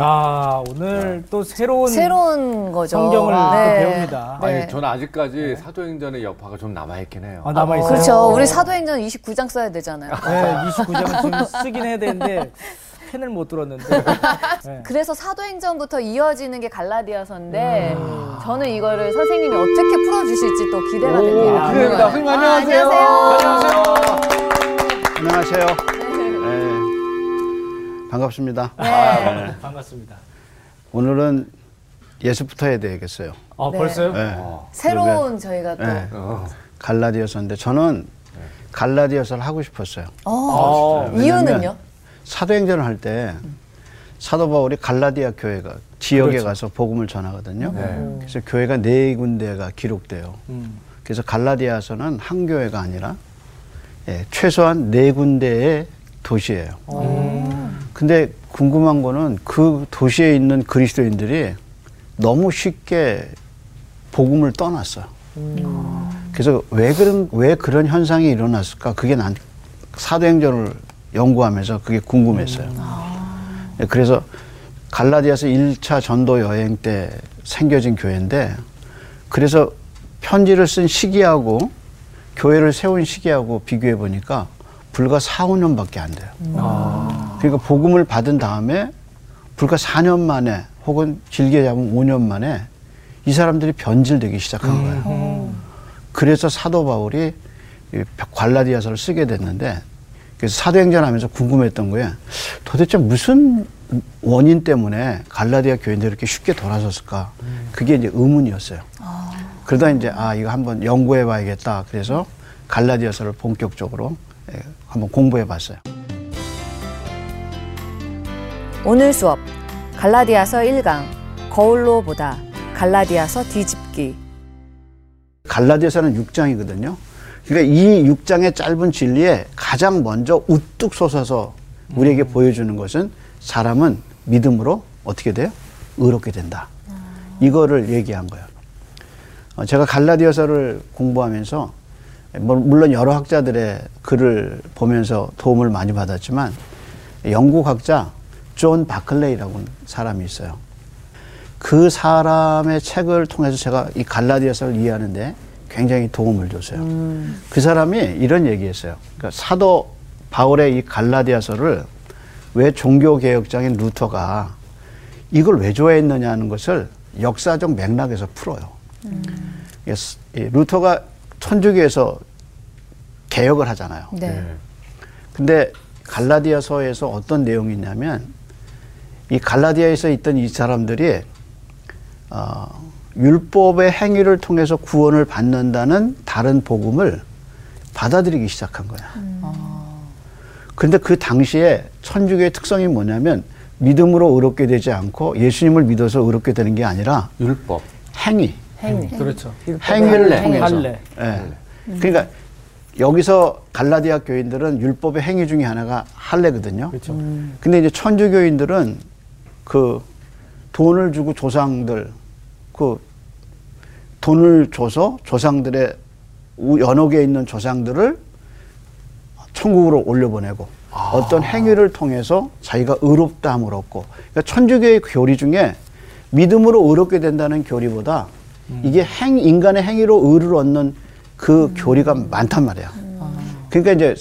아 오늘 또 새로운 새로운 거죠. 성경을 또 네. 배웁니다. 네. 아니, 저는 아직까지 사도행전의 여파가 좀 남아있긴 해요. 아, 남아 있어요. 그렇죠. 우리 사도행전 29장 써야 되잖아요. 네, 29장은 지금 쓰긴 해야 되는데 펜을 못 들었는데. 네. 그래서 사도행전부터 이어지는 게 갈라디아서인데 저는 이거를 선생님이 어떻게 풀어주실지 또 기대가 됩니다. 기대됩니다. 선생님, 안녕하세요. 안녕하세요. 안녕하세요. 네. 반갑습니다. 네. 반갑습니다. 오늘은 예수부터 해야 되겠어요. 아 네. 벌써요? 네. 새로운 저희가 또 네. 어. 갈라디아서인데 저는 갈라디아서를 하고 싶었어요. 어, 아, 이유는요? 사도행전을 할 때 사도 바울이 갈라디아 교회가 지역에 그렇죠. 가서 복음을 전하거든요. 네. 그래서 교회가 네 군데가 기록돼요. 음. 그래서 갈라디아서는 한 교회가 아니라 예, 최소한 네 군데의 도시예요. 근데 궁금한 거는 그 도시에 있는 그리스도인들이 너무 쉽게 복음을 떠났어요. 그래서 왜 그런 왜 그런 현상이 일어났을까? 그게 난 사도행전을 연구하면서 그게 궁금했어요. 예, 그래서 갈라디아서 1차 전도 여행 때 생겨진 교회인데 그래서 편지를 쓴 시기하고 교회를 세운 시기하고 비교해 보니까 불과 4, 5년밖에 안 돼요. 그러니까 복음을 받은 다음에 불과 4년 만에 혹은 길게 잡으면 5년 만에 이 사람들이 변질되기 시작한 거예요. 그래서 사도 바울이 이 갈라디아서를 쓰게 됐는데 그래서 사도행전 하면서 궁금했던 거예요. 도대체 무슨 원인 때문에 갈라디아 교인들이 이렇게 쉽게 돌아섰을까? 그게 이제 의문이었어요. 그러다 이제 아 이거 한번 연구해 봐야겠다. 그래서 갈라디아서를 본격적으로 예, 한번 공부해 봤어요. 오늘 수업 갈라디아서 1강 거울로 보다 갈라디아서 뒤집기 갈라디아서는 6장이거든요. 그러니까 이 6장의 짧은 진리에 가장 먼저 우뚝 솟아서 우리에게 보여주는 것은 사람은 믿음으로 어떻게 돼요? 의롭게 된다. 이거를 얘기한 거예요. 어, 제가 갈라디아서를 공부하면서 뭐, 물론 여러 학자들의 글을 보면서 도움을 많이 받았지만 영국 학자 존 바클레이라고 사람이 있어요. 그 사람의 책을 통해서 제가 이 갈라디아서를 이해하는데 굉장히 도움을 줬어요. 그 사람이 이런 얘기했어요. 그러니까 사도 바울의 이 갈라디아서를 왜 종교 개혁장인 루터가 이걸 왜 좋아했느냐는 것을 역사적 맥락에서 풀어요. 이 루터가 천주교에서 개혁을 하잖아요. 네. 근데 갈라디아서에서 어떤 내용이 있냐면 이 갈라디아에서 있던 이 사람들이 어, 율법의 행위를 통해서 구원을 받는다는 다른 복음을 받아들이기 시작한 거야. 근데 그 당시에 천주교의 특성이 뭐냐면 믿음으로 의롭게 되지 않고 예수님을 믿어서 의롭게 되는 게 아니라 율법. 행위, 행위. 그렇죠. 행위를. 통해서. 예. 그러니까 여기서 갈라디아 교인들은 율법의 행위 중에 하나가 할례거든요. 그렇죠. 근데 이제 천주 교인들은 그 돈을 주고 조상들 그 돈을 줘서 조상들의 우- 연옥에 있는 조상들을 천국으로 올려보내고 어떤 행위를 통해서 자기가 의롭다함을 얻고 그러니까 천주교의 교리 중에 믿음으로 의롭게 된다는 교리보다 이게 행 인간의 행위로 의를 얻는 그 교리가 많단 말이야. 그러니까 이제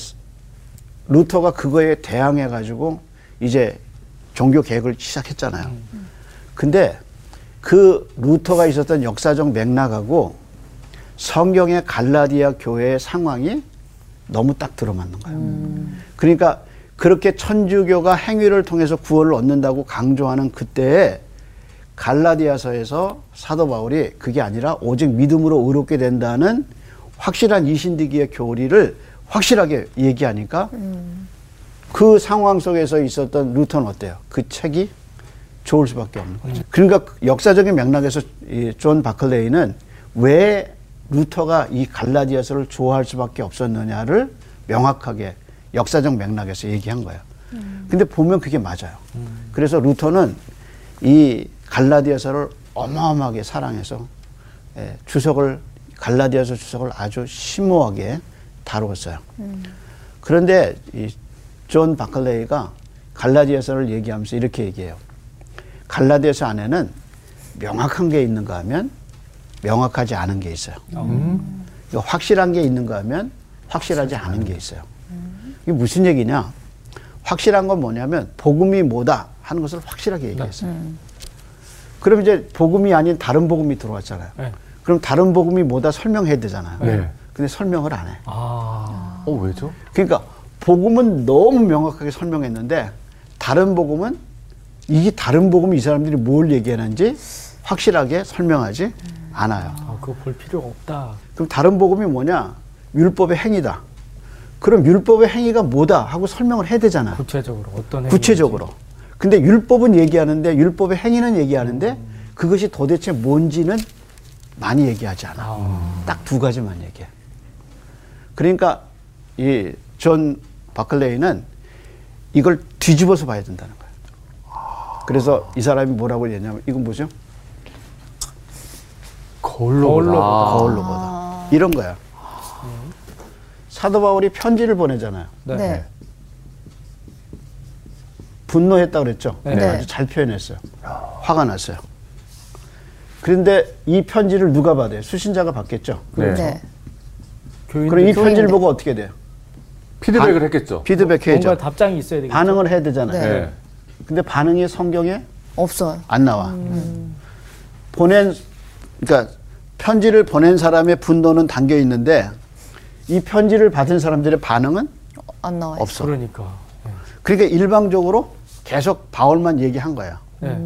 루터가 그거에 대항해 가지고 이제 종교 개혁을 시작했잖아요. 근데 그 루터가 있었던 역사적 맥락하고 성경의 갈라디아 교회의 상황이 너무 딱 들어맞는 거예요. 그러니까 그렇게 천주교가 행위를 통해서 구원을 얻는다고 강조하는 그때에 갈라디아서에서 사도 바울이 그게 아니라 오직 믿음으로 의롭게 된다는 확실한 이신득이의 교리를 확실하게 얘기하니까 그 상황 속에서 있었던 루터는 어때요? 그 책이 좋을 수밖에 없는 거죠. 그러니까 역사적인 맥락에서 이존 바클레이는 왜 루터가 이 갈라디아서를 좋아할 수밖에 없었느냐를 명확하게 역사적 맥락에서 얘기한 거예요. 근데 보면 그게 맞아요. 그래서 루터는 이 갈라디아서를 어마어마하게 사랑해서 예, 주석을 갈라디아서 주석을 아주 심오하게 다루었어요. 그런데 이존 바클레이가 갈라디아서를 얘기하면서 이렇게 얘기해요. 갈라디아서 안에는 명확한 게 있는가 하면 명확하지 않은 게 있어요. 음. 이거 확실한 게 있는가 하면 확실하지 않은 게 있어요. 이게 무슨 얘기냐? 확실한 건 뭐냐면 복음이 뭐다 하는 것을 확실하게 얘기했어요. 그럼 이제 복음이 아닌 다른 복음이 들어왔잖아요. 네. 그럼 다른 복음이 뭐다 설명해야 되잖아요. 네. 근데 설명을 안 해. 아. 어 왜죠? 그러니까 복음은 너무 명확하게 설명했는데 다른 복음은 이게 다른 복음이 이 사람들이 뭘 얘기하는지 확실하게 설명하지 않아요. 아, 그거 볼 필요가 없다. 그럼 다른 복음이 뭐냐? 율법의 행위다. 그럼 율법의 행위가 뭐다 하고 설명을 해야 되잖아. 구체적으로 어떤 행위인지. 구체적으로. 근데 율법은 얘기하는데 율법의 행위는 얘기하는데 그것이 도대체 뭔지는 많이 얘기하지 않아. 아. 딱 두 가지만 얘기해. 그러니까 이 존 바클레이는 이걸 뒤집어서 봐야 된다는 거예요. 그래서 이 사람이 뭐라고 얘기냐면 이건 뭐죠? 거울로 거울로 보다. 거울로 보다. 이런 거야. 사도 바울이 편지를 보내잖아요. 네. 네. 분노했다 그랬죠. 네. 네. 아주 잘 표현했어요. 화가 났어요. 그런데 이 편지를 누가 받아요? 수신자가 받겠죠. 네. 네. 그럼 이 편지를. 보고 어떻게 돼요? 피드백을 했겠죠. 피드백 해야죠. 뭔가 답장이 있어야 되겠죠. 반응을 해야 되잖아요. 네. 네. 근데 반응이 성경에 없어요. 안 나와. 보낸 그러니까 편지를 보낸 사람의 분노는 담겨 있는데 이 편지를 받은 사람들의 반응은 안 나와요. 없어. 그러니까. 네. 그러니까 일방적으로 계속 바울만 얘기한 거야. 네.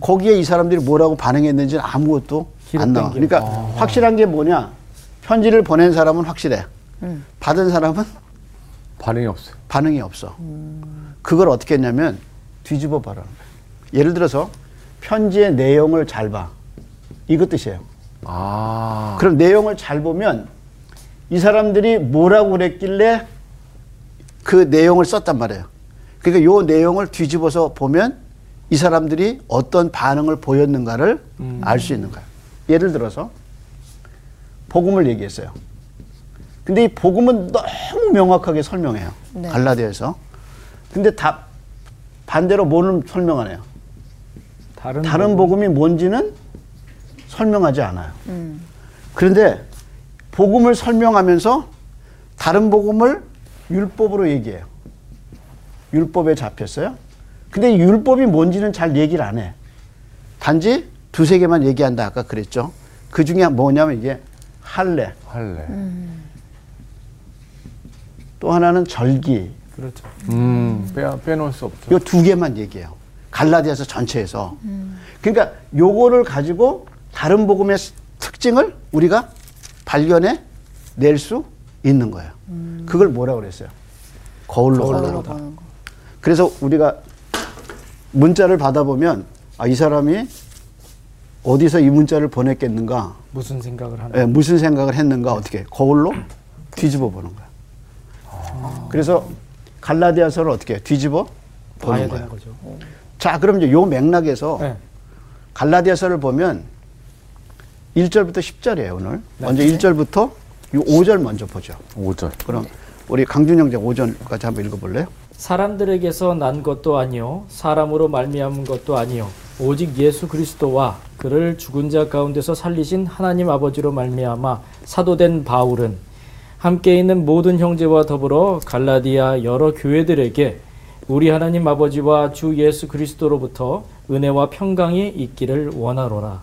거기에 이 사람들이 뭐라고 반응했는지 아무것도 안 나와. 그러니까 확실한 게 뭐냐? 편지를 보낸 사람은 확실해. 음. 받은 사람은 반응이 없어요. 반응이 없어. 그걸 어떻게 했냐면 뒤집어 봐라는 거야. 예를 들어서 편지의 내용을 잘 봐. 이것 뜻이에요. 아. 그럼 내용을 잘 보면 이 사람들이 뭐라고 그랬길래 그 내용을 썼단 말이에요. 그러니까 요 내용을 뒤집어서 보면 이 사람들이 어떤 반응을 보였는가를 음. 알수 있는 거예요. 예를 들어서 복음을 얘기했어요. 근데 이 복음은 너무 명확하게 설명해요. 네. 갈라디아에서. 근데 다 반대로 뭐는 설명하네요. 다른 다른 복음. 복음이 뭔지는 설명하지 않아요. 음. 그런데 복음을 설명하면서 다른 복음을 율법으로 얘기해요. 율법에 잡혔어요. 근데 이 율법이 뭔지는 잘 얘기를 안 해. 단지 두세 개만 얘기한다. 아까 그랬죠. 그 중에 뭐냐면 이게 할례, 할래. 또 하나는 절기. 그렇죠. 음. 빼 빼놓을 수 없죠. 요 두 개만 얘기해요. 갈라디아서 전체에서. 그러니까 요거를 가지고 다른 복음의 특징을 우리가 발견해 낼 수 있는 거예요. 그걸 뭐라고 그랬어요? 거울로 거울로. 보는 거. 그래서 우리가 문자를 받아보면 아, 이 사람이 어디서 이 문자를 보냈겠는가, 무슨 생각을 하나. 예, 무슨 생각을 했는가 어떻게 거울로 뒤집어 보는 거야. 그래서 갈라디아서를 어떻게 뒤집어 보는. 되는 거죠. 자, 그럼 이제 요 맥락에서 네. 갈라디아서를 보면 1절부터 10절이에요, 오늘. 네. 먼저 1절부터 요 5절 먼저 보죠. 5절. 그럼 우리 강준 형제 5절까지 한번 읽어 볼래요? 사람들에게서 난 것도 아니요 사람으로 말미암은 것도 아니요 오직 예수 그리스도와 그를 죽은 자 가운데서 살리신 하나님 아버지로 말미암아 사도된 바울은 함께 있는 모든 형제와 더불어 갈라디아 여러 교회들에게 우리 하나님 아버지와 주 예수 그리스도로부터 은혜와 평강이 있기를 원하노라.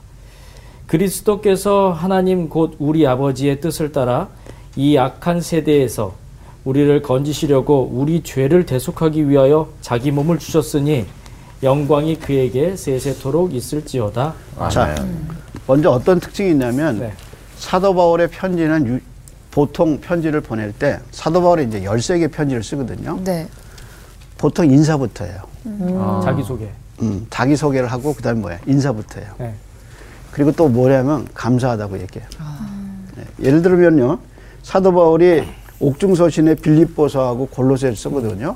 그리스도께서 하나님 곧 우리 아버지의 뜻을 따라 이 악한 세대에서 우리를 건지시려고 우리 죄를 대속하기 위하여 자기 몸을 주셨으니 영광이 그에게 세세토록 있을지어다. 자, 먼저 어떤 특징이 있냐면 네. 사도 바울의 편지는 유- 보통 편지를 보낼 때 사도 바울이 이제 13개 편지를 쓰거든요. 네. 보통 인사부터 해요. 아. 자기소개. 음, 자기소개를 하고 그다음에 뭐야? 인사부터 해요. 네. 그리고 또 뭐냐면 감사하다고 얘기해요. 네, 예를 들면요. 사도 바울이 옥중서신에 빌립보서하고 골로새를 쓰거든요.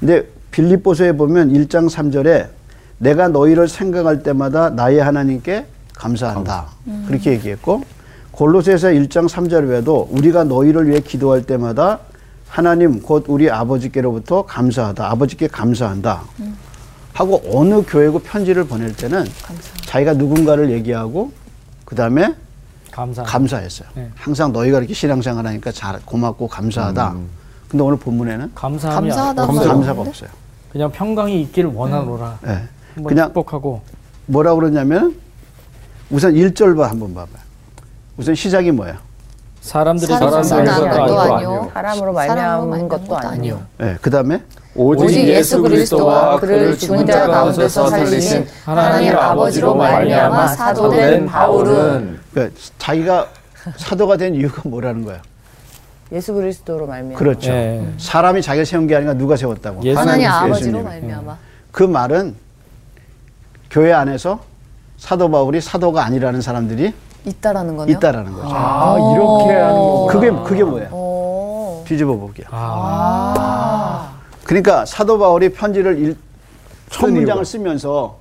근데 빌립보서에 보면 1장 3절에 내가 너희를 생각할 때마다 나의 하나님께 감사한다. 그렇게 얘기했고 골로새서 1장 3절 외에도 우리가 너희를 위해 기도할 때마다 하나님 곧 우리 아버지께로부터 감사하다. 아버지께 감사한다. 하고 어느 교회고 편지를 보낼 때는 자기가 누군가를 얘기하고 그 다음에 감사. 감사했어요. 네. 항상 너희가 이렇게 신앙생활 하니까 잘 고맙고 감사하다. 근데 오늘 본문에는 감사함이 감사하다. 없어요. 감사가 없어요. 그냥 평강이 있기를 원하노라. 예. 한번 그냥 축복하고 뭐라고 그러냐면 우선 1절 봐 한번 봐봐요. 우선 시작이 뭐예요? 사람들이 사람으로 것도 아니요. 사람으로 말미암은 것도 아니요. 예. 그 다음에 오직 예수 그리스도와 그를 죽은 자 가운데서 살리신 하나님 아버지로 말미암아 사도된 바울은 그러니까 자기가 사도가 된 이유가 뭐라는 거예요? 예수 그리스도로 말미암아. 그렇죠. 예. 사람이 자기를 세운 게 아니라 누가 세웠다고? 예수- 하나님. 아버지로 말미암아 그 말은 교회 안에서 사도 바울이 사도가 아니라는 사람들이 있다라는 거네요. 있다라는 거죠. 아, 이렇게 하는 거구나. 그게 그게 뭐예요? 오. 뒤집어 볼게요. 아, 그러니까 사도 바울이 편지를 일, 첫쓴 문장을. 쓰면서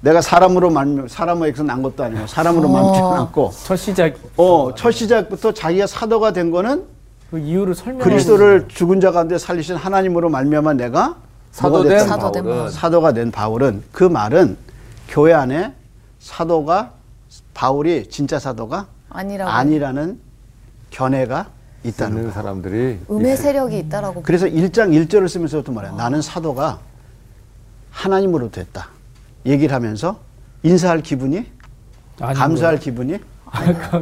내가 사람으로 만 사람에게서 난 것도 아니고 사람으로 않았고 첫 시작 어, 첫 시작부터 자기가 사도가 된 거는 그 이유를 설명. 그리스도를 죽은 자 가운데 살리신 하나님으로 말미암아 내가 사도된. 사도가 된 바울은 그 말은 교회 안에 사도가 바울이 진짜 사도가 아니라고. 아니라는 견해가 있다는 거예요. 사람들이 음의 세력이 있다라고. 그래서 1장 1절을 쓰면서부터 말해요. 나는 사도가 하나님으로 됐다. 얘기를 하면서 인사할 기분이 아닌 감사할 기분이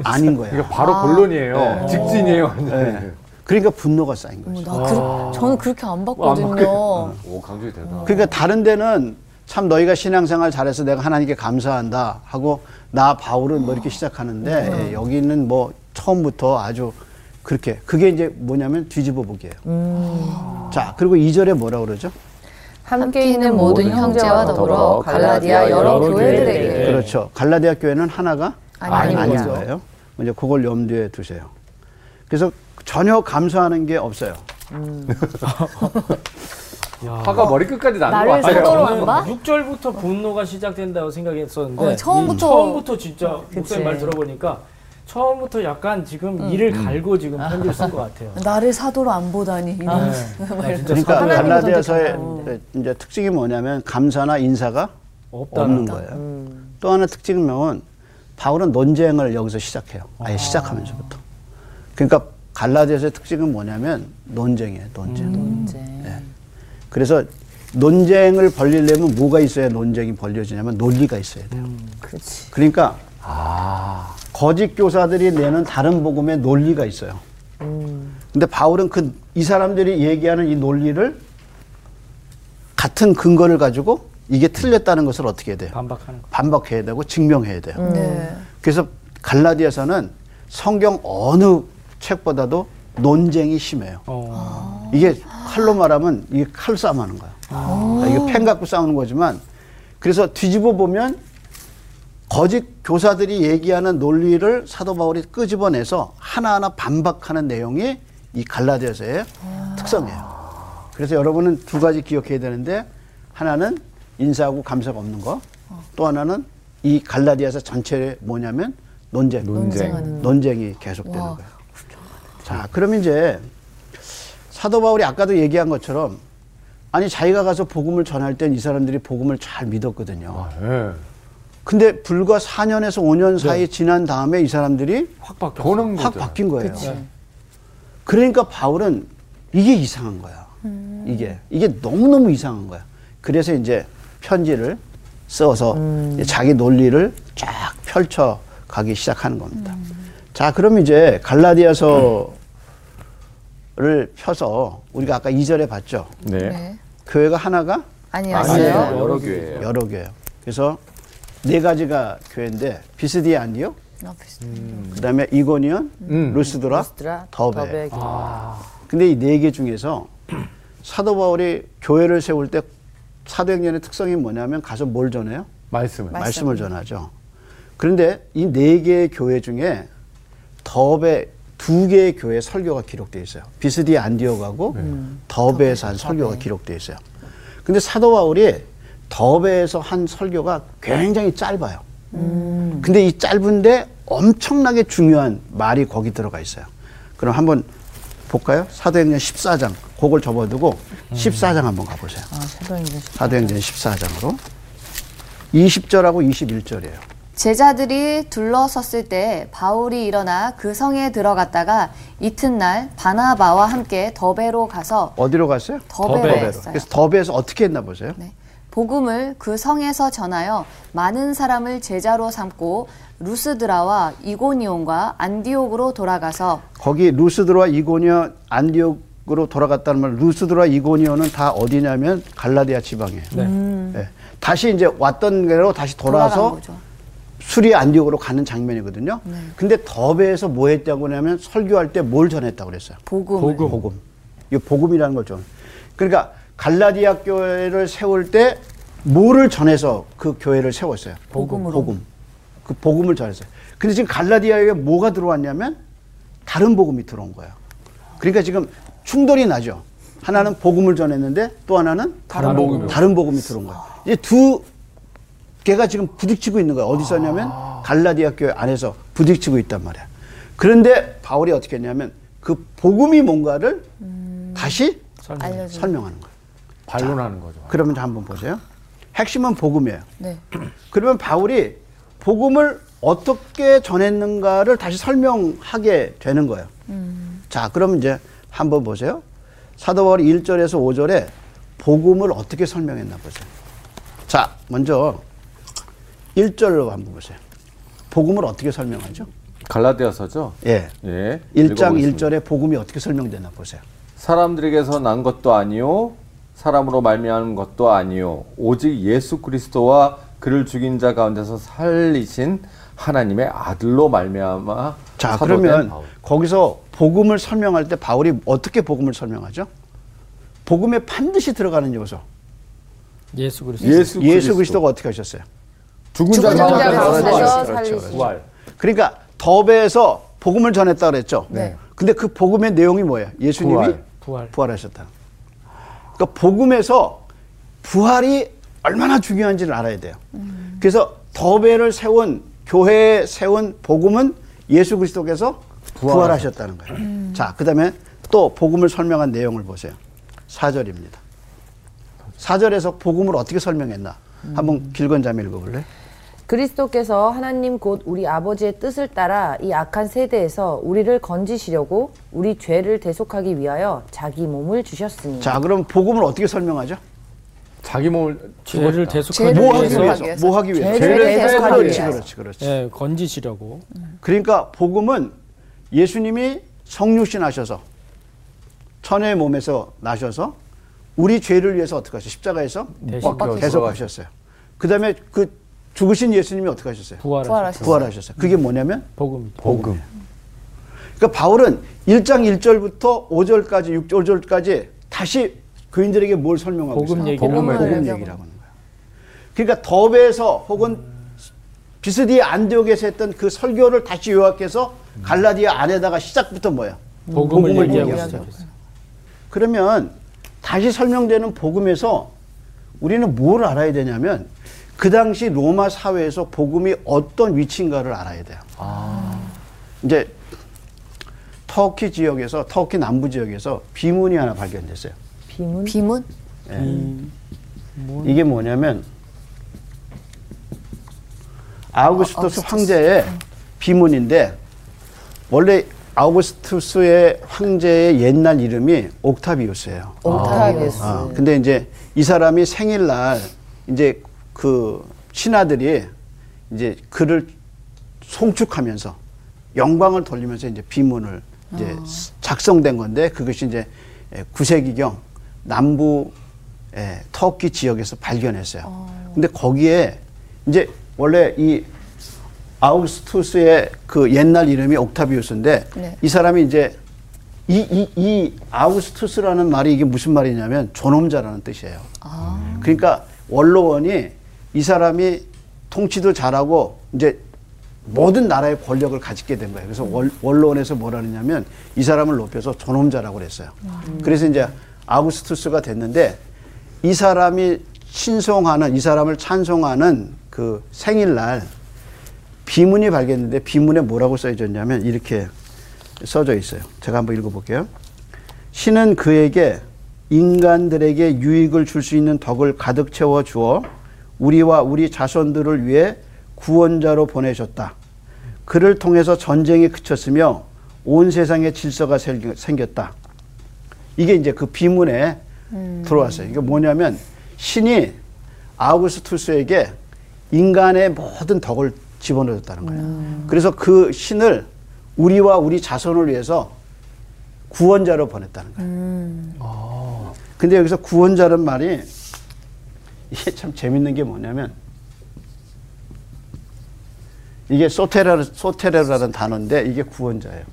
아닌 거야. 이게 바로 본론이에요. 네. 직진이에요. 네. 그러니까 분노가 쌓인 거죠. 나 그, 저는 그렇게 안 봤거든요. 오 강조이 되다. 그러니까 다른 데는 참 너희가 신앙생활 잘해서 내가 하나님께 감사한다 하고 나 바울은 뭐 이렇게 시작하는데 예, 여기는 뭐 처음부터 아주 그렇게 그게 이제 뭐냐면 뒤집어 보기예요. 자 그리고 이절에 뭐라 그러죠? 함께 있는 모든 형제와 더불어 갈라디아 여러 교회들에게 그렇죠. 갈라디아 교회는 하나가 아닌 아닌 거죠. 거예요. 이제 그걸 염두에 두세요. 그래서 전혀 감사하는 게 없어요. 화가 머리 끝까지 나는 거 나를 같아요. 사도로 안 봐? 6절부터 분노가 시작된다고 생각했었는데 어, 처음부터- 처음부터 진짜 그치. 목사님 말 들어보니까 처음부터 약간 지금 이를 갈고 지금 편지를 쓴 것 같아요. 나를 사도로 안 보다니. 네. 이런. 나 진짜 그러니까 갈라디아서의 이제 특징이 뭐냐면 감사나 인사가 없다는 없는 거예요. 또 하나 특징은 뭐냐면 바울은 논쟁을 여기서 시작해요. 아예 시작하면서부터. 그러니까 갈라디아서의 특징은 뭐냐면 논쟁이에요. 논쟁. 네. 그래서 논쟁을 벌리려면 뭐가 있어야 논쟁이 벌려지냐면 논리가 있어야 돼요. 그렇지. 그러니까 아, 거짓 교사들이 내는 다른 복음에 논리가 있어요. 근데 바울은 그 이 사람들이 얘기하는 이 논리를 같은 근거를 가지고 이게 틀렸다는 것을 어떻게 해야 돼요? 반박하는 거. 반박해야 되고 증명해야 돼요. 네. 그래서 갈라디아서는 성경 어느 책보다도 논쟁이 심해요. 어. 이게 칼로 말하면 이게 칼 싸움 하는 거야. 그러니까 이게 펜 갖고 싸우는 거지만 그래서 뒤집어 보면 거짓 교사들이 얘기하는 논리를 사도 바울이 끄집어내서 하나하나 반박하는 내용이 이 갈라디아서의 특성이에요. 그래서 여러분은 두 가지 기억해야 되는데 하나는 인사하고 감사가 없는 거, 또 하나는 이 갈라디아서 전체에 뭐냐면 논쟁, 논쟁하는 논쟁이 계속되는 와. 거예요. 자, 그럼 이제 사도 바울이 아까도 얘기한 것처럼 아니 자기가 가서 복음을 전할 땐 이 사람들이 복음을 잘 믿었거든요. 아, 예. 근데 불과 4년에서 5년 사이 지난 다음에 이 사람들이 확 확. 바뀐 거예요. 네. 그러니까 바울은 이게 이상한 거야. 이게 이게 너무 너무 이상한 거야. 그래서 이제 편지를 써서 이제 자기 논리를 쫙 펼쳐 가기 시작하는 겁니다. 자, 그럼 이제 갈라디아서를 펴서 우리가 아까 2절에 봤죠. 네. 네. 교회가 하나가 아니었어요. 아니에요. 여러 교회예요. 여러 개예요. 그래서 네 가지가 교회인데 비스디 안디옥, 아, 비슷- 그다음에 이고니온, 음. 루스드라, 루스드라, 더베. 더베. 근데 이 네 개 중에서 사도 바울이 교회를 세울 때 사도행전의 특성이 뭐냐면 가서 뭘 전해요? 말씀을. 말씀을 전하죠. 그런데 이 네 개의 교회 중에 더베 두 개의 교회 설교가 기록되어 있어요. 비스디 안디옥하고 더베에서 한 설교가 기록되어 있어요. 근데 사도 바울이 더베에서 한 설교가 굉장히 짧아요. 근데 이 짧은데 엄청나게 중요한 말이 거기 들어가 있어요. 그럼 한번 볼까요? 사도행전 14장 그걸 접어두고 14장 한번 가보세요. 아, 사도행전 14장. 사도행전 14장으로 20절하고 21절이에요. 제자들이 둘러섰을 때 바울이 일어나 그 성에 들어갔다가 이튿날 바나바와 함께 더베로 가서 어디로 갔어요? 더베로 더베로. 했어요. 그래서 더베에서 어떻게 했나 보세요. 네. 복음을 그 성에서 전하여 많은 사람을 제자로 삼고 루스드라와 이고니온과 안디옥으로 돌아가서 거기 루스드로와 이고니오 안디옥으로 돌아갔다는 말 루스드로와 이고니오는 다 어디냐면 갈라디아 지방이에요. 네. 예. 다시 이제 왔던 데로 다시 돌아서 거죠. 수리 안디옥으로 가는 장면이거든요. 근데 더베에서 뭐 했다고 하냐면 설교할 때 뭘 전했다고 그랬어요. 복음을 복음. 복음. 이 복음이라는 걸 좀. 그러니까 갈라디아 교회를 세울 때 뭐를 전해서 그 교회를 세웠어요? 복음으로. 복음. 그 복음을 전했어요. 근데 지금 갈라디아에 뭐가 들어왔냐면 다른 복음이 들어온 거예요. 그러니까 지금 충돌이 나죠. 하나는 복음을 전했는데 또 하나는 다른 복음이 다른 복음이 들어온 거예요. 이제 두 개가 지금 부딪히고 있는 거예요. 어디서 냐면 갈라디아 교회 안에서 부딪히고 있단 말이야. 그런데 바울이 어떻게 했냐면 그 복음이 뭔가를 다시 알려주는 설명하는 거예요. 반론하는 거죠. 그러면 한번 보세요. 핵심은 복음이에요. 네. 그러면 바울이 복음을 어떻게 전했는가를 다시 설명하게 되는 거예요. 자, 그럼 이제 한번 보세요. 사도 바울이 1절에서 5절에 복음을 어떻게 설명했나 보세요. 자, 먼저 1절로 한번 보세요. 복음을 어떻게 설명하죠? 갈라디아서죠. 예. 예. 1장 읽어보겠습니다. 1절에 복음이 어떻게 설명되나 보세요. 사람들에게서 난 것도 아니요 사람으로 말미암은 것도 아니요 오직 예수 그리스도와 그를 죽인 자 가운데서 살리신 하나님의 아들로 말미암아 자, 그러면 바울. 거기서 복음을 설명할 때 바울이 어떻게 복음을 설명하죠? 복음에 반드시 들어가는 요소. 예수 그리스도. 예수 그리스도 예수 그리스도가 어떻게 하셨어요? 죽은 자자 가운데서. 부활 그러니까 더베에서 복음을 전했다 그랬죠. 네. 근데 그 복음의 내용이 뭐예요? 예수님이 부활. 부활. 부활하셨다. 그러니까 복음에서 부활이 얼마나 중요한지를 알아야 돼요. 그래서 더베를 세운 교회에 세운 복음은 예수 그리스도께서 부활하셨다는 거예요. 자, 그다음에 또 복음을 설명한 내용을 보세요. 4절입니다. 4절에서 복음을 어떻게 설명했나? 한번 길건 자매 읽어볼래? 그리스도께서 하나님 곧 우리 아버지의 뜻을 따라 이 악한 세대에서 우리를 건지시려고 우리 죄를 대속하기 위하여 자기 몸을 주셨으니 자, 그럼 복음을 어떻게 설명하죠? 자기 몸을 죄를 대속하기 죄를 뭐 하기 위해서 대속하기 위해서? 뭐 하기 위해서? 죄를 대속하기 그렇지, 위해서. 그렇지, 그렇지. 예, 건지시려고. 그러니까 복음은 예수님이 성육신 하셔서 천의 몸에서 나셔서 우리 죄를 위해서 어떻게 하셨어요? 십자가에서 대속하셨어요. 그 다음에 그 죽으신 예수님이 어떻게 하셨어요? 부활하셨. 부활하셨어요. 부활하셨어요. 그게 뭐냐면 복음. 복음 그러니까 바울은 1장 1절부터 5절까지 6절까지 다시 교인들에게 뭘 설명하고 복음 있어요? 얘기를 복음, 복음 있어요. 얘기라고 하는 거예요. 그러니까 더베에서 혹은 비스디의 안디옥에서 했던 그 설교를 다시 요약해서 갈라디아 안에다가 시작부터 뭐야? 복음을 복음을 얘기하고 얘기하고 시작했어요. 그러면 다시 설명되는 복음에서 우리는 뭘 알아야 되냐면 그 당시 로마 사회에서 복음이 어떤 위치인가를 알아야 돼요. 이제 터키 지역에서 터키 남부 지역에서 비문이 하나 발견됐어요. 비문? 비문? 이게 뭐냐면 아우구스투스 황제의 비문인데 원래 아우구스투스의 황제의 옛날 이름이 옥타비우스예요. 옥타비우스. 아, 근데 이제 이 사람이 생일날 이제 그 신하들이 이제 그를 송축하면서 영광을 돌리면서 이제 비문을 이제 작성된 건데 그것이 이제 9세기경 남부 에, 터키 지역에서 발견했어요. 근데 거기에 이제 원래 이 아우구스투스의 그 옛날 이름이 옥타비우스인데 네. 이 사람이 이제 이, 이, 이 아우구스투스라는 말이 이게 무슨 말이냐면 존엄자라는 뜻이에요. 그러니까 원로원이 이 사람이 통치도 잘하고 이제 모든 나라의 권력을 가지게 된 거예요. 그래서 원, 원로원에서 뭐라 그러냐면 이 사람을 높여서 존엄자라고 그랬어요. 그래서 이제 아우구스투스가 됐는데 이 사람이 신송하는 이 사람을 찬송하는 그 생일날 비문이 발견했는데 비문에 뭐라고 써있었냐면 이렇게 써져 있어요. 제가 한번 읽어볼게요. 신은 그에게 인간들에게 유익을 줄 수 있는 덕을 가득 채워 주어 우리와 우리 자손들을 위해 구원자로 보내셨다. 그를 통해서 전쟁이 그쳤으며 온 세상에 질서가 생- 생겼다. 이게 이제 그 비문에 들어왔어요. 이게 뭐냐면 신이 아우구스투스에게 인간의 모든 덕을 집어넣었다는 거예요. 그래서 그 신을 우리와 우리 자손을 위해서 구원자로 보냈다는 거예요. 근데 여기서 구원자란 말이 이게 참 재밌는 게 뭐냐면 이게 소테라 소테라라는 단어인데 이게 구원자예요.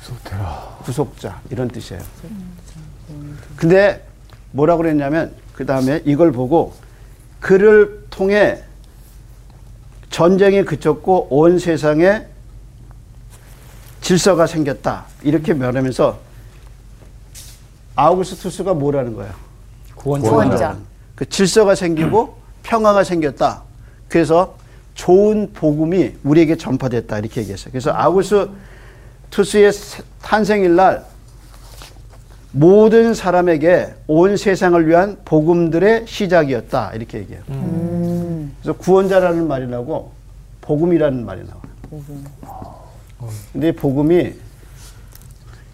소테라. 구속자 이런 뜻이에요. 근데 뭐라고 그랬냐면 그 다음에 이걸 보고 그를 통해 전쟁이 그쳤고 온 세상에 질서가 생겼다 이렇게 말하면서 아우구스투스가 뭐라는 거예요? 구원자. 구원자. 그 질서가 생기고 평화가 생겼다. 그래서 좋은 복음이 우리에게 전파됐다 이렇게 얘기했어요. 그래서 아우구스투스의 세- 탄생일 날 모든 사람에게 온 세상을 위한 복음들의 시작이었다 이렇게 얘기해요. 그래서 구원자라는 말이 나오고 복음이라는 말이 나와요. 근데 이 복음이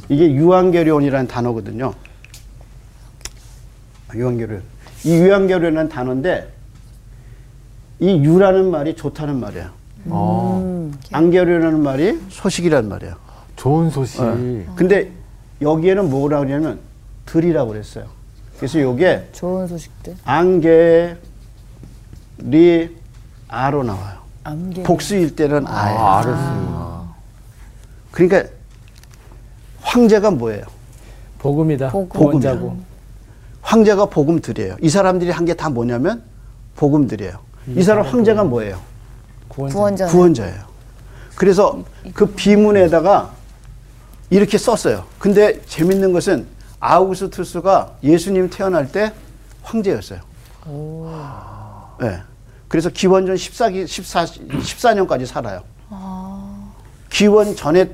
이게 유한계련이라는 단어거든요. 아, 유한계련. 이 유한계련이라는 단어인데 이 유라는 말이 좋다는 말이에요. 어, 안계련이라는 말이 소식이라는 말이에요. 좋은 소식. 근데 여기에는 뭐라고 그러냐면 들이라고 그랬어요. 그래서 요게 좋은 소식들. 안개 리 아로 나와요. 암개. 복수일 때는 아예요. 아, 알았습니다. 그러니까 황제가 뭐예요? 복음이다. 복음. 구원자고. 황제가 복음들이에요. 이 사람들이 한 게 다 뭐냐면 복음들이에요. 이 사람 황제가 뭐예요? 구원자. 구원자. 구원자예요. 그래서 그 비문에다가 이렇게 썼어요. 근데 재밌는 것은 아우구스투스가 예수님 태어날 때 황제였어요. 네. 그래서 기원전 14기, 14, 14년까지 살아요. 기원 전에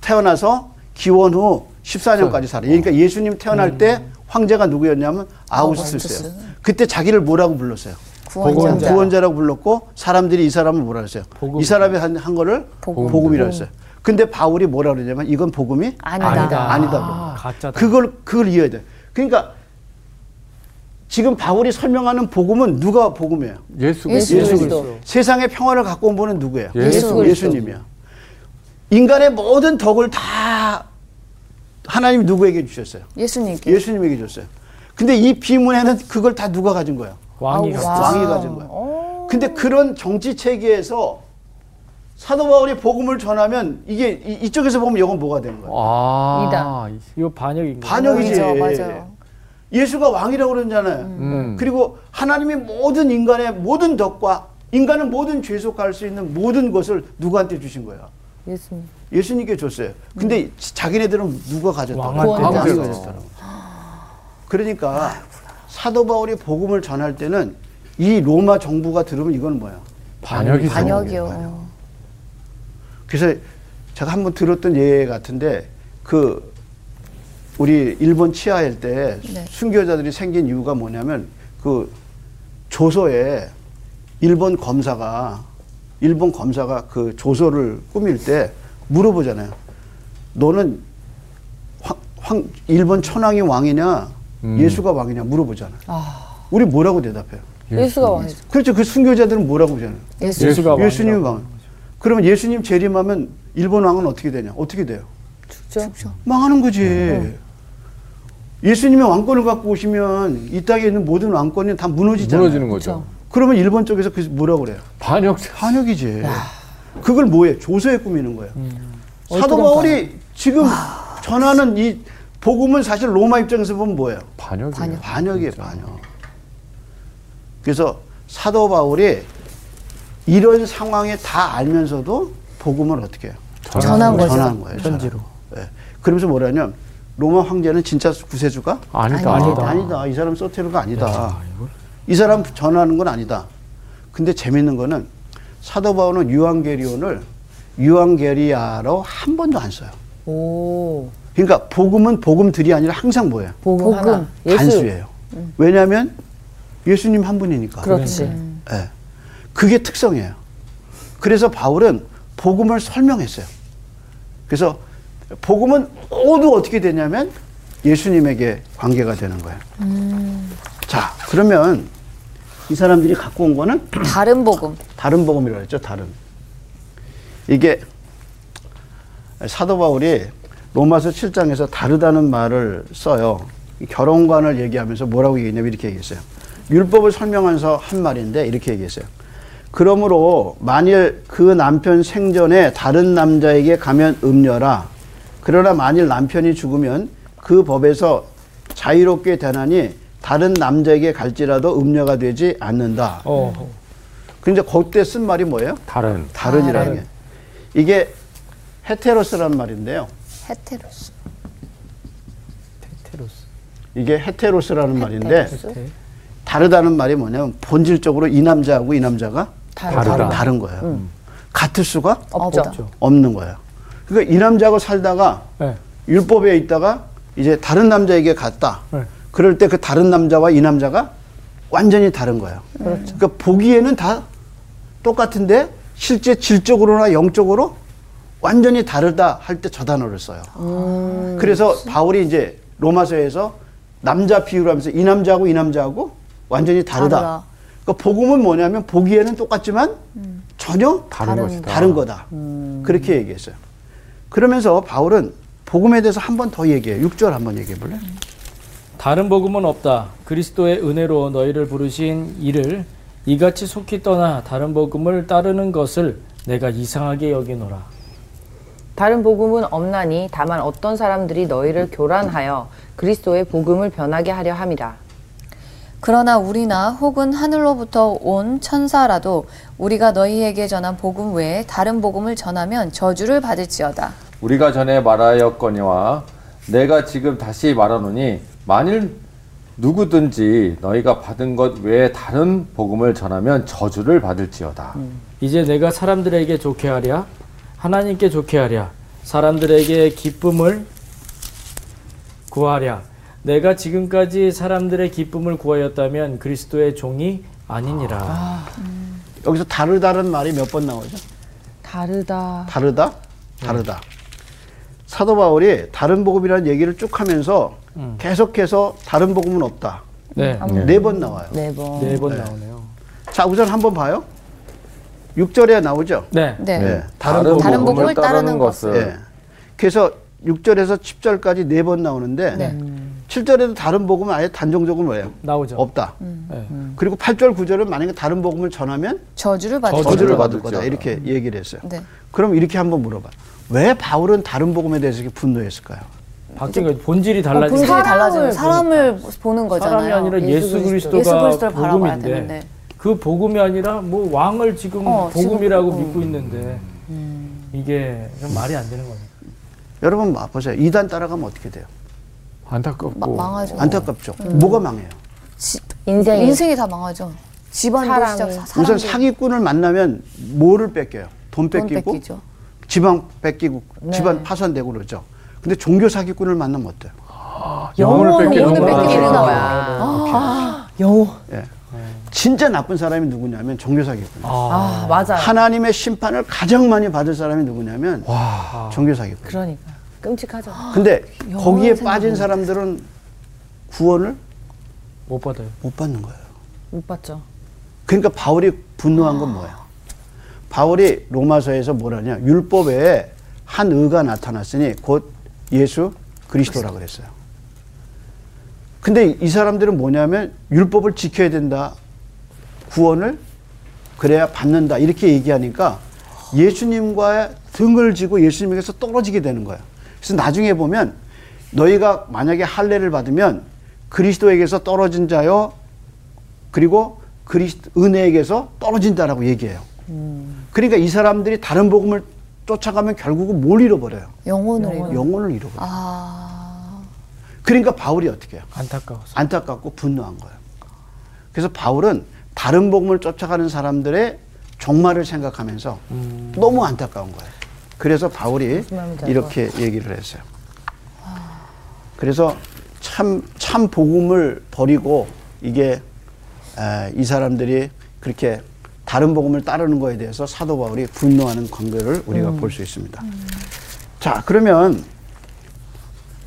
태어나서 기원 후 14년까지 살아요. 그러니까 예수님 태어날 때 황제가 누구였냐면 아우구스투스예요. 그때 자기를 뭐라고 불렀어요? 구원자. 구원자라고 불렀고 사람들이 이 사람을 뭐라 그랬어요? 복음. 이 사람이 한, 한 거를 복음. 복음. 이라 했어요. 근데 바울이 뭐라 그러냐면 이건 복음이 아니다. 아니다. 아니다. 아, 가짜다. 그걸 그걸 이해해야 돼. 그러니까 지금 바울이 설명하는 복음은 누가 복음이에요? 예수 예수 그리스도. 그리스도. 세상의 평화를 갖고 온 분은 누구예요? 예수 그리스도. 예수님이야. 인간의 모든 덕을 다 하나님 누구에게 주셨어요? 예수님께. 예수님에게 줬어요. 근데 이 비문에는 그걸 다 누가 가진 거예요? 왕이. 와. 왕이 가진 거예요. 근데 그런 정치 체계에서 사도 바울이 복음을 전하면 이게 이- 이쪽에서 보면 이건 뭐가 되는 거예요? 아, 이거 반역인. 반역이지. 맞아요. 예수가 왕이라고 그러잖아요. 음. 그리고 하나님이 모든 인간의 모든 덕과 인간은 모든 죄 속할 수 있는 모든 것을 누구한테 주신 거예요? 예수님. 예수님께 줬어요. 근데 자기네들은 누가? 왕한테. 가졌다고. 그러니까 사도 바울이 복음을 전할 때는 이 로마 정부가 들으면 이건 뭐야? 반역이죠. 반역이요. 그래서 제가 한번 들었던 예 같은데 그 우리 일본 치하일 때 네. 순교자들이 생긴 이유가 뭐냐면 그 조서에 일본 검사가 일본 검사가 그 조서를 꾸밀 때 물어보잖아요. 너는 황, 황 일본 천황이 왕이냐 음. 예수가 왕이냐 물어보잖아요. 아, 우리 뭐라고 대답해요? 예수 가 왕이죠. 그렇죠. 그 순교자들은 뭐라고 하잖아요. 예수. 예수가 왕. 예수님 왕. 그러면 예수님 재림하면 일본 왕은 어떻게 되냐? 어떻게 돼요? 죽죠. 망하는 거지. 예수님의 왕권을 갖고 오시면 이 땅에 있는 모든 왕권이 다 무너지잖아요. 무너지는 거죠. 그 러면 일본 쪽에서 그 뭐라고 그래요? 반역. 반역이지. 그걸 뭐예요? 조서에 꾸미는 거예요. 사도 얼토당 바울이 지금 전하는 이 복음은 사실 로마 입장에서 보면 뭐예요? 반역이에요. 반역. 반역이에요, 반역. 그래서 사도 바울이 이런 상황에 다 알면서도 복음을 어떻게 해요? 전한 거죠. 전한 거예요. 편지로. 예. 그러면서 뭐라냐면 로마 황제는 진짜 구세주가 아니다. 아니다. 아니다. 이 사람 소테르가 아니다. 이 사람 전하는 건 아니다. 근데 재밌는 거는 사도 바울은 유앙게리온을 유앙게리아로 한 번도 안 써요. 오. 그러니까 복음은 복음들이 아니라 항상 뭐예요? 복음, 복음. 하나. 예수. 단수예요. 왜냐하면 예수님 한 분이니까. 그렇지. 예. 그게 특성이에요. 그래서 바울은 복음을 설명했어요. 그래서 복음은 모두 어떻게 되냐면 예수님에게 관계가 되는 거예요. 자, 그러면 이 사람들이 갖고 온 거는 다른 복음. 다른 복음이라고 했죠, 다른. 이게 사도 바울이 로마서 7장에서 다르다는 말을 써요. 이 결혼관을 얘기하면서 뭐라고 얘기했냐면 이렇게 얘기했어요. 율법을 설명하면서 한 말인데 이렇게 얘기했어요. 그러므로 만일 그 남편 생전에 다른 남자에게 가면 음녀라. 그러나 만일 남편이 죽으면 그 법에서 자유롭게 되나니 다른 남자에게 갈지라도 음녀가 되지 않는다. 어, 근데 그때 쓴 말이 뭐예요? 다른. 다른이라는 다른. 게. 이게 헤테로스라는 말인데요. 헤테로스. 테테로스. 이게 헤테로스라는 말인데 테테. 다르다는 말이 뭐냐면 본질적으로 이 남자하고 이 남자가 다르다. 다른 거예요. 같을 수가 없죠. 없죠. 없는 거예요. 그러니까 이 남자하고 살다가 네. 율법에 있다가 이제 다른 남자에게 갔다. 네. 그럴 때 그 다른 남자와 이 남자가 완전히 다른 거예요. 그러니까 보기에는 다 똑같은데 실제 질적으로나 영적으로 완전히 다르다 할 때 저 단어를 써요. 그래서 바울이 이제 로마서에서 남자 비유를 하면서 이 남자하고 이 남자하고 완전히 다르다. 다르다. 그러니까 복음은 뭐냐면 보기에는 똑같지만 전혀 다른 다른. 다른 거다. 그렇게 얘기했어요. 그러면서 바울은 복음에 대해서 한 번 더 얘기해요. 6절 한 번 얘기해 볼래? 다른 복음은 없다. 그리스도의 은혜로 너희를 부르신 이를 이같이 속히 떠나 다른 복음을 따르는 것을 내가 이상하게 여기노라. 다른 복음은 없나니 다만 어떤 사람들이 너희를 교란하여 그리스도의 복음을 변하게 하려 함이라. 그러나 우리나 혹은 하늘로부터 온 천사라도 우리가 너희에게 전한 복음 외에 다른 복음을 전하면 저주를 받을지어다. 우리가 전에 말하였거니와 내가 지금 다시 말하노니 만일 누구든지 너희가 받은 것 외에 다른 복음을 전하면 저주를 받을지어다. 이제 내가 사람들에게 좋게 하랴 하나님께 좋게 하랴 사람들에게 기쁨을 구하랴 내가 지금까지 사람들의 기쁨을 구하였다면 그리스도의 종이 아니니라. 여기서 다르다는 말이 몇 번 나오죠? 다르다. 다르다? 다르다. 사도 바울이 다른 복음이라는 얘기를 쭉 하면서 계속해서 다른 복음은 없다. 네. 네번 나와요. 네 번. 네번 나오네요. 자, 우선 한번 봐요. 6절에 나오죠? 네. 네. 네. 다른, 다른 복음을 복음을 따르는 따르는 것은 예. 그래서 6절에서 10절까지 네 번 나오는데 네. 7절에도 다른 복음은 아예 단정적으로 뭐예요? 나오죠. 없다. 네. 그리고 8절, 9절은 만약에 다른 복음을 전하면 저주를 받을 저주를 저주를 받을 받을 거다. 이렇게 얘기를 했어요. 네. 그럼 이렇게 한번 물어봐. 왜 바울은 다른 복음에 대해서 이렇게 분노했을까요? 바뀐 거 본질이 어, 달라진 본질이 거. 달라져요. 사람을 보는 거잖아요. 사람이 아니라 예수, 예수 그리스도가 그리스도를 바라봐야 복음인데 되는데. 그 복음이 아니라 뭐 왕을 지금 어, 복음이라고 지금, 믿고 있는데 이게 좀 말이 안 되는 거예요. 여러분 봐 보세요. 이단 따라가면 어떻게 돼요? 안타깝고 마- 망하죠. 안타깝죠. 뭐가 망해요? 지- 인생이. 인생이 다 망하죠. 집안도 사람이. 시작 사- 우선 사기꾼을 만나면 뭐를 뺏겨요? 돈돈 뺏기고 뺏 지방 뺏기고 네. 집안 파산되고 그러죠. 근데 종교 사기꾼을 만나면 어때요? 영혼을 뺏기는 영혼을 거야. 뺏기는 뺏기는 거야. 거야. 영호. 예. 진짜 나쁜 사람이 누구냐면 종교 사기꾼. 아, 맞아. 하나님의 심판을 가장 많이 받을 사람이 누구냐면 종교 사기꾼. 그러니까. 끔찍하죠. 근데 거기에 빠진 사람들은 구원을 못 받아요. 못 받는 거예요. 못 봤죠. 그러니까 바울이 분노한 건 뭐예요? 바울이 로마서에서 뭐라냐? 율법에 한 의가 나타났으니 곧 예수 그리스도라 그랬어요. 근데 이 사람들은 뭐냐면 율법을 지켜야 된다. 구원을 그래야 받는다. 이렇게 얘기하니까 예수님과 등을 지고 예수님에게서 떨어지게 되는 거예요. 그래서 나중에 보면 너희가 만약에 할례를 받으면 그리스도에게서 떨어진 자요 그리고 그리스도 은혜에게서 떨어진다라고 얘기해요. 그러니까 이 사람들이 다른 복음을 쫓아가면 결국은 뭘 잃어버려요? 영혼을 잃어. 영혼을 잃어버려요. 아. 그러니까 바울이 어떻게 해요? 안타까워서. 안타깝고 분노한 거예요. 그래서 바울은 다른 복음을 쫓아가는 사람들의 종말을 생각하면서 너무 안타까운 거예요. 그래서 바울이 이렇게 얘기를 했어요. 그래서 참, 참 복음을 버리고 이게 에, 이 사람들이 그렇게 다른 복음을 따르는 거에 대해서 사도 바울이 분노하는 관계를 우리가 볼수 있습니다. 자, 그러면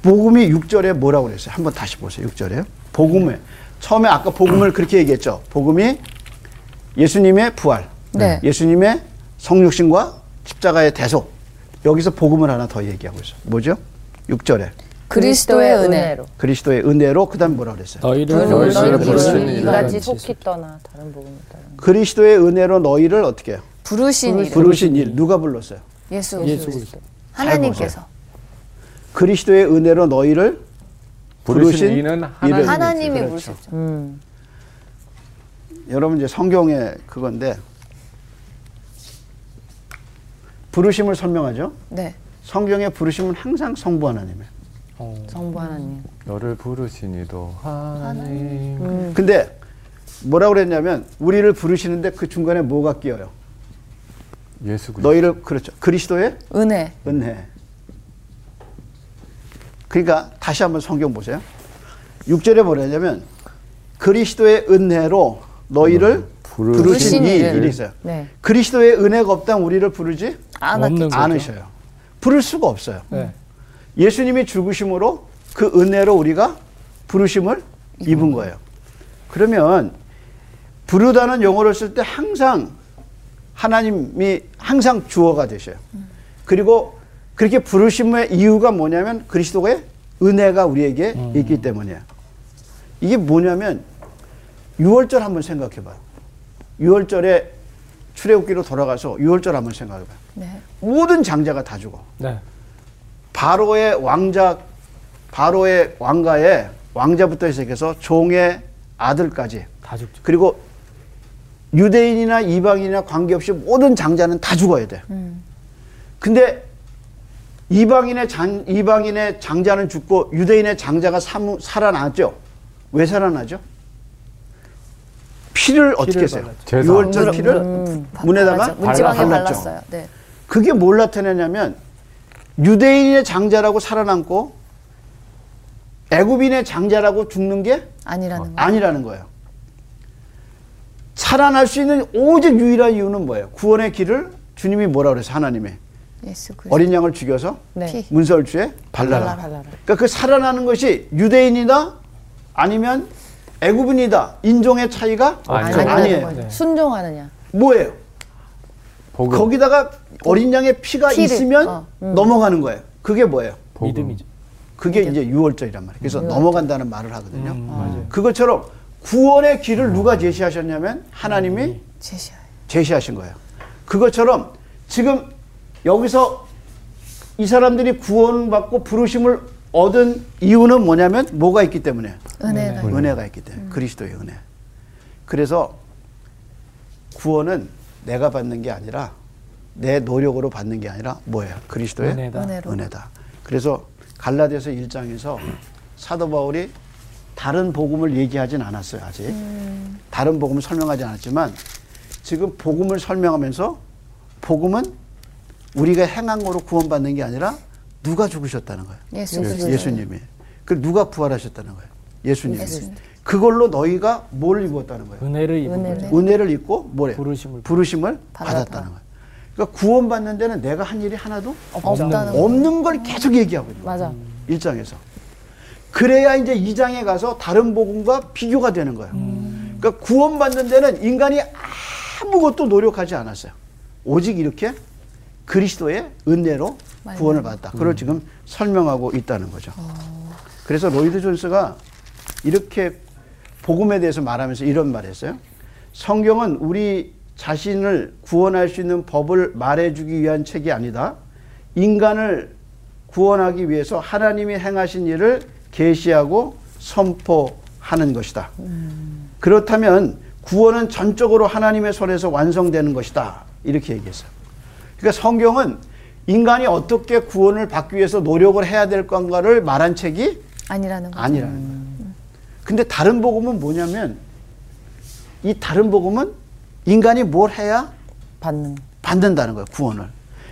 복음이 6절에 뭐라고 그랬어요? 한번 다시 보세요. 6절에. 복음에 처음에 아까 복음을 그렇게 얘기했죠. 복음이 예수님의 부활, 네. 예수님의 성육신과 십자가의 대속. 여기서 복음을 하나 더 얘기하고 있어요. 뭐죠? 6절에 그리스도의 은혜. 그리스도의 은혜로 그다음 뭐라 그랬어요? 너희를 너희를 너희를 부르신 이같이 속히 떠나 다른 복음을 그리스도의 은혜로 너희를 어떻게 해요? 부르신 일. 부르신 일 누가 불렀어요? 예수. 예수 그리스도. 하나님께서. 그리스도의 은혜로 너희를 부르신 부르신 이는 하나님이지. 하나님이 그렇죠. 부르셨죠. 음. 여러분 이제 성경의 그건데 부르심을 설명하죠. 네. 성경의 부르심은 항상 성부 하나님이에요. 어. 성부 하나님. 너를 부르시니도 하나님. 음. 근데 뭐라고 그랬냐면 우리를 부르시는데 그 중간에 뭐가 끼어요? 예수 그리스도. 너희를 그렇죠. 그리스도의 은혜. 은혜. 그러니까 다시 한번 성경 보세요. 6절에 뭐냐면 그리스도의 은혜로 너희를 부르신 부르신 이 일을. 일이 있어요. 네. 그리스도의 은혜가 없다면 우리를 부르지. 않으셔요. 부를 수가 없어요. 네. 예수님이 죽으심으로 그 은혜로 우리가 부르심을 입은 거예요. 그러면 부르다는 용어를 쓸 때 항상 하나님이 항상 주어가 되셔요. 그리고 그렇게 부르심의 이유가 뭐냐면 그리스도의 은혜가 우리에게 있기 때문이에요. 이게 뭐냐면 6월절 한번 생각해 봐요. 6월절에 출애굽기로 돌아가서 6월절 한번 생각해 봐요. 네. 모든 장자가 다 죽어. 네. 바로의 왕자, 바로의 왕가에 왕자부터 시작해서 종의 아들까지 다 죽죠. 그리고 유대인이나 이방인이나 관계없이 모든 장자는 다 죽어야 돼. 근데 이방인의 장, 이방인의 장자는 죽고 유대인의 장자가 사무, 살아났죠. 왜 살아나죠? 피를 어떻게 피를 했어요? 유월절 물- 피를 음, 바- 문에다가 발랐죠. 문지방에 발랐죠. 발랐어요. 네. 그게 뭘 나타내냐면 유대인의 장자라고 살아남고 애굽인의 장자라고 죽는 게 아니라는 거. 아니라는 거예요. 살아날 수 있는 오직 유일한 이유는 뭐예요? 구원의 길을 주님이 뭐라 그래서 그리스도. 어린 양을 죽여서 네. 피. 문설주에 발라라. 발라라. 그러니까 그 살아나는 것이 유대인이다 아니면 애굽인이다 인종의 차이가 아니요. 아니에요. 거죠. 순종하느냐. 뭐예요? 복음. 거기다가 어린 양의 피가 피를, 있으면 어, 넘어가는 거예요. 그게 뭐예요? 복음. 믿음이죠. 그게 이제 유월절이란 말이에요. 그래서 넘어간다는 말을 하거든요. 음, 맞아요. 그것처럼 구원의 길을 누가 제시하셨냐면 하나님이 제시하여. 제시하신 거예요. 그것처럼 지금 여기서 이 사람들이 구원받고 부르심을 얻은 이유는 뭐냐면 뭐가 있기 때문에 은혜가. 네. 은혜가 있기 때문에 그리스도의 은혜. 그래서 구원은 내가 받는 게 아니라 내 노력으로 받는 게 아니라 뭐예요? 그리스도의 은혜다. 은혜로. 은혜다. 그래서 갈라디아서 1장에서 사도 바울이 다른 복음을 얘기하진 않았어요, 아직. 다른 복음을 설명하지 않았지만 지금 복음을 설명하면서 복음은 우리가 행한 거로 구원받는 게 아니라 누가 죽으셨다는 거예요. 예수 그리스도. 예수님이. 그 누가 부활하셨다는 거예요. 예수님이. 예수님. 그걸로 너희가 뭘 입었다는 거예요. 은혜를 입은 은혜를. 거죠. 은혜를 입고 뭐래? 부르심을 부르심을 받았다. 받았다는 거예요. 그러니까 구원받는 데는 내가 한 일이 하나도 없다는 거. 없는 걸 계속 얘기하고 있는 거예요. 맞아. 일장에서 그래야 이제 이장에 가서 다른 복음과 비교가 되는 거예요. 그러니까 구원받는 데는 인간이 아무것도 노력하지 않았어요. 오직 이렇게 그리스도의 은혜로 말미암아. 구원을 받았다. 그걸 지금 설명하고 있다는 거죠. 그래서 로이드 존스가 이렇게 복음에 대해서 말하면서 이런 말을 했어요. 성경은 우리 자신을 구원할 수 있는 법을 말해주기 위한 책이 아니다. 인간을 구원하기 위해서 하나님이 행하신 일을 계시하고 선포하는 것이다. 그렇다면 구원은 전적으로 하나님의 손에서 완성되는 것이다. 이렇게 얘기했어요. 그러니까 성경은 인간이 어떻게 구원을 받기 위해서 노력을 해야 될 건가를 말한 책이 아니라는 거. 아니라는 거예요. 근데 다른 복음은 뭐냐면 이 다른 복음은 인간이 뭘 해야 받는. 받는다는 거예요, 구원을.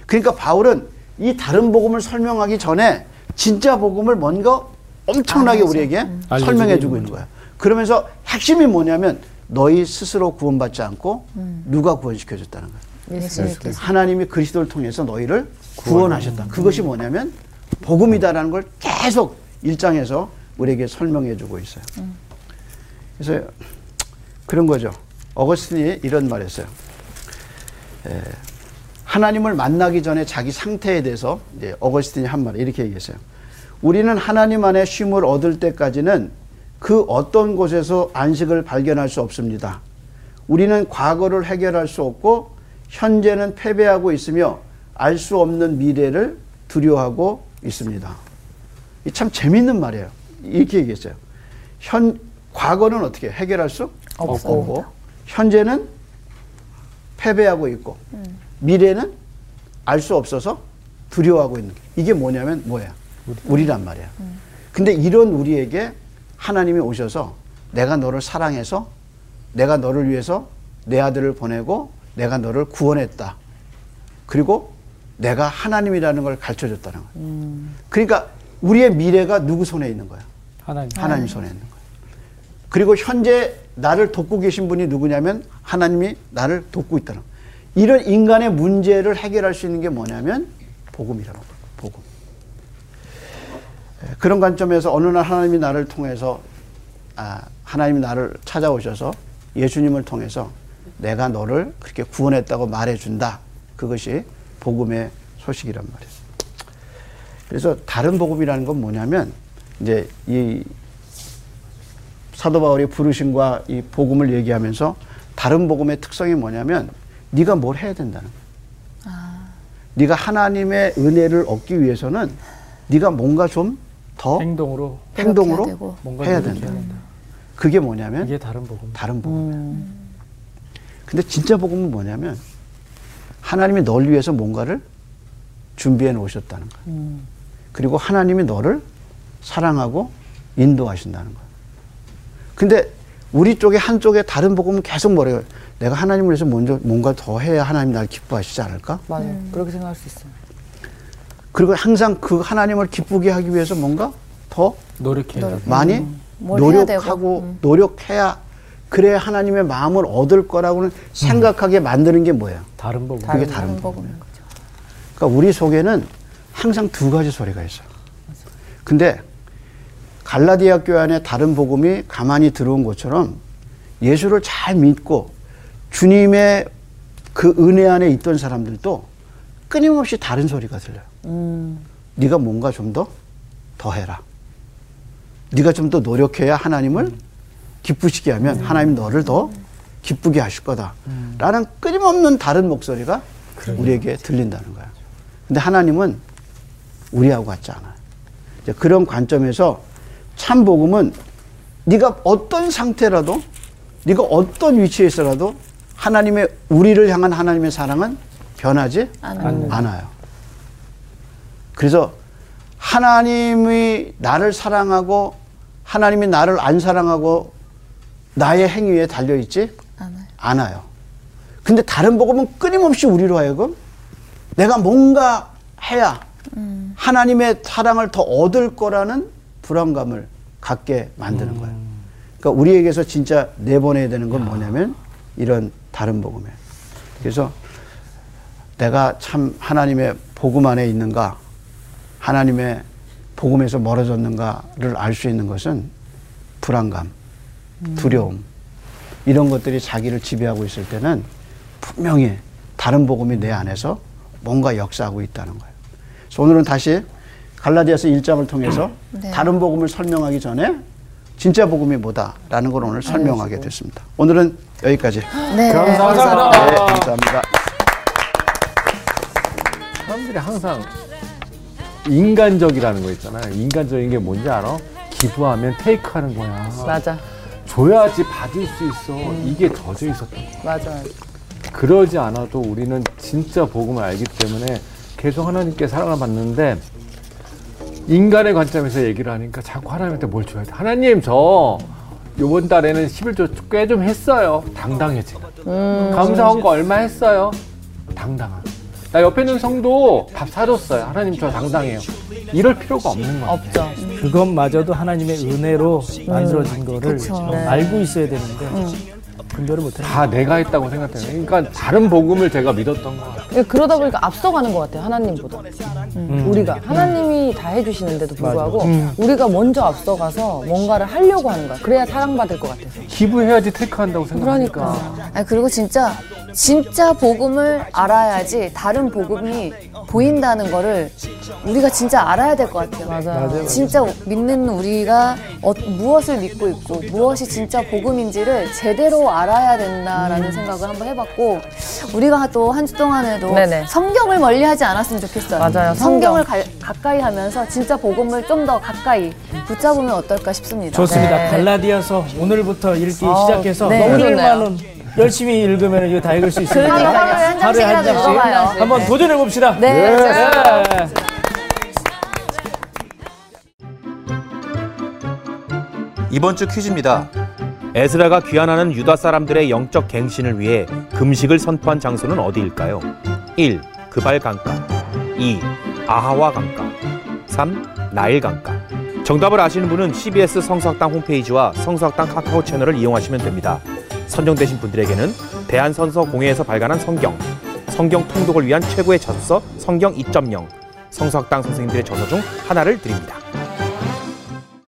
그러니까 바울은 이 다른 복음을 설명하기 전에 진짜 복음을 먼저 엄청나게 우리에게 알려주고 설명해주고 있는 거야. 그러면서 핵심이 뭐냐면 너희 스스로 구원받지 않고 누가 구원시켜줬다는 거야. 예수님께서 하나님이 그리스도를 통해서 너희를 구원하셨다. 그것이 뭐냐면 복음이다라는 걸 계속 일장에서 우리에게 설명해 주고 있어요. 그래서 그런 거죠. 어거스틴이 이런 말 했어요. 에, 하나님을 만나기 전에 자기 상태에 대해서 어거스틴이 한 말 이렇게 얘기했어요. 우리는 하나님 안에 쉼을 얻을 때까지는 그 어떤 곳에서 안식을 발견할 수 없습니다. 우리는 과거를 해결할 수 없고 현재는 패배하고 있으며 알 수 없는 미래를 두려워하고 있습니다. 이참 재밌는 말이에요. 이렇게 얘기했어요. 현 과거는 어떻게 해결할 수 없고 현재는 패배하고 있고 미래는 알 수 없어서 두려워하고 있는 게 이게 뭐냐면 뭐야? 우리란 말이야. 근데 이런 우리에게 하나님이 오셔서 내가 너를 사랑해서 내가 너를 위해서 내 아들을 보내고 내가 너를 구원했다. 그리고 내가 하나님이라는 걸 가르쳐 줬다는 거야. 그러니까 우리의 미래가 누구 손에 있는 거야? 하나님. 하나님 손에 있는 거예요. 그리고 현재 나를 돕고 계신 분이 누구냐면 하나님이 나를 돕고 있다는 거예요. 이런 인간의 문제를 해결할 수 있는 게 뭐냐면 복음이라는 거예요. 복음. 예, 그런 관점에서 어느 날 하나님이 나를 통해서 아, 하나님이 나를 찾아오셔서 예수님을 통해서 내가 너를 그렇게 구원했다고 말해준다. 그것이 복음의 소식이란 말이에요. 그래서 다른 복음이라는 건 뭐냐면 이제 이 사도 바울이 부르심과 이 복음을 얘기하면서 다른 복음의 특성이 뭐냐면 네가 뭘 해야 된다는 거야. 네가 하나님의 은혜를 얻기 위해서는 네가 뭔가 좀 더 행동으로 행동으로 해야 노력해야 된다. 된다. 그게 뭐냐면 이게 다른 복음. 다른 복음이야. 근데 진짜 복음은 뭐냐면 하나님이 널 위해서 뭔가를 준비해 놓으셨다는 거야. 그리고 하나님이 너를 사랑하고 인도하신다는 거야. 근데 우리 쪽에 한쪽에 다른 복음은 계속 뭐래요? 내가 하나님을 위해서 먼저 뭔가 더 해야 하나님 날 기뻐하시지 않을까? 맞아요. 그렇게 생각할 수 있어요. 그리고 항상 그 하나님을 기쁘게 하기 위해서 뭔가 더 노력해야 돼. 많이 되고. 노력하고 음. 노력해야 그래야 하나님의 마음을 얻을 거라고는 생각하게 만드는 게 뭐예요? 다른 복음. 그게 다른, 다른 법. 복음인 거죠. 그러니까 우리 속에는 항상 두 가지 소리가 있어요. 근데 갈라디아 교회 안에 다른 복음이 가만히 들어온 것처럼 예수를 잘 믿고 주님의 그 은혜 안에 있던 사람들도 끊임없이 다른 소리가 들려요. 네가 뭔가 좀 더 더 해라. 네가 좀 더 노력해야 하나님을 기쁘시게 하면 하나님 너를 더 기쁘게 하실 거다. 라는 끊임없는 다른 목소리가 우리에게 들린다는 거야. 근데 하나님은 우리하고 같지 않아요. 그런 관점에서 참 복음은 네가 어떤 상태라도 네가 어떤 위치에 있어라도 하나님의 우리를 향한 하나님의 사랑은 변하지 않아요. 않아요. 그래서 하나님이 나를 사랑하고 하나님이 나를 안 사랑하고 나의 행위에 달려 있지 않아요. 않아요. 근데 다른 복음은 끊임없이 우리로 하여금 내가 뭔가 해야 하나님의 사랑을 더 얻을 거라는 불안감을 갖게 만드는 거예요. 그러니까 우리에게서 진짜 내보내야 되는 건 뭐냐면 이런 다른 복음이에요. 그래서 내가 참 하나님의 복음 안에 있는가, 하나님의 복음에서 멀어졌는가를 알 수 있는 것은 불안감, 두려움, 이런 것들이 자기를 지배하고 있을 때는 분명히 다른 복음이 내 안에서 뭔가 역사하고 있다는 거예요. 그래서 오늘은 다시 갈라디아서 1장을 통해서 네. 다른 복음을 설명하기 전에 진짜 복음이 뭐다라는 걸 오늘 설명하게 됐습니다. 오늘은 여기까지. 네. 감사합니다. 네, 감사합니다. 사람들이 항상 인간적이라는 거 있잖아요. 인간적인 게 뭔지 알아? 기부하면 테이크하는 거야. 맞아. 줘야지 받을 수 있어. 이게 젖어 있었던 거야. 맞아. 그러지 않아도 우리는 진짜 복음을 알기 때문에 계속 하나님께 사랑을 받는데 인간의 관점에서 얘기를 하니까 자꾸 하나님한테 뭘 줘야 돼. 하나님 저 요번 달에는 11조 꽤 좀 했어요. 당당해지. 감사한 거 얼마 했어요? 당당한. 나 옆에 있는 성도 밥 사줬어요. 하나님 저 당당해요. 이럴 필요가 없는 거예요. 없죠. 그것마저도 하나님의 은혜로 만들어진 거를 그쵸. 네. 알고 있어야 되는데 분별을 못해요. 다 내가 했다고 생각해요. 그러니까 다른 복음을 제가 믿었던 거 같아요. 예, 그러다 보니까 앞서가는 것 같아요. 하나님보다. 우리가 하나님이 다 해주시는데도 불구하고 우리가 먼저 앞서가서 뭔가를 하려고 하는 거야. 그래야 사랑받을 것 같아서. 기부해야지 테이크한다고 생각하니까. 그러니까. 아니, 그리고 진짜 진짜 복음을 알아야지 다른 복음이 보인다는 거를 우리가 진짜 알아야 될 것 같아요. 맞아요. 진짜 믿는 우리가 어, 무엇을 믿고 있고 무엇이 진짜 복음인지를 제대로 알아야 된다라는 생각을 한번 해봤고 우리가 또 한 주 동안에도 네네. 성경을 멀리하지 않았으면 좋겠어요. 맞아요, 성경을 가, 가까이 하면서 진짜 복음을 좀 더 가까이 붙잡으면 어떨까 싶습니다. 좋습니다. 네. 갈라디아서 오늘부터 읽기 아, 시작해서 네. 너무 오늘만은 열심히 읽으면 이거 다 읽을 수 있습니다. 그러니까요. 하루에 한 읽어봐요. 한번 도전해 봅시다. 네. 이번 주 퀴즈입니다. 에스라가 귀환하는 유다 사람들의 영적 갱신을 위해 금식을 선포한 장소는 어디일까요? 1. 그발 강가 2. 아하와 강가 3. 나일 강가 정답을 아시는 분은 CBS 성서학당 홈페이지와 성서학당 카카오 채널을 이용하시면 됩니다. 선정되신 분들에게는 대한선서공회에서 발간한 성경, 성경 통독을 위한 최고의 저서 성경 2.0, 성서학당 선생님들의 저서 중 하나를 드립니다.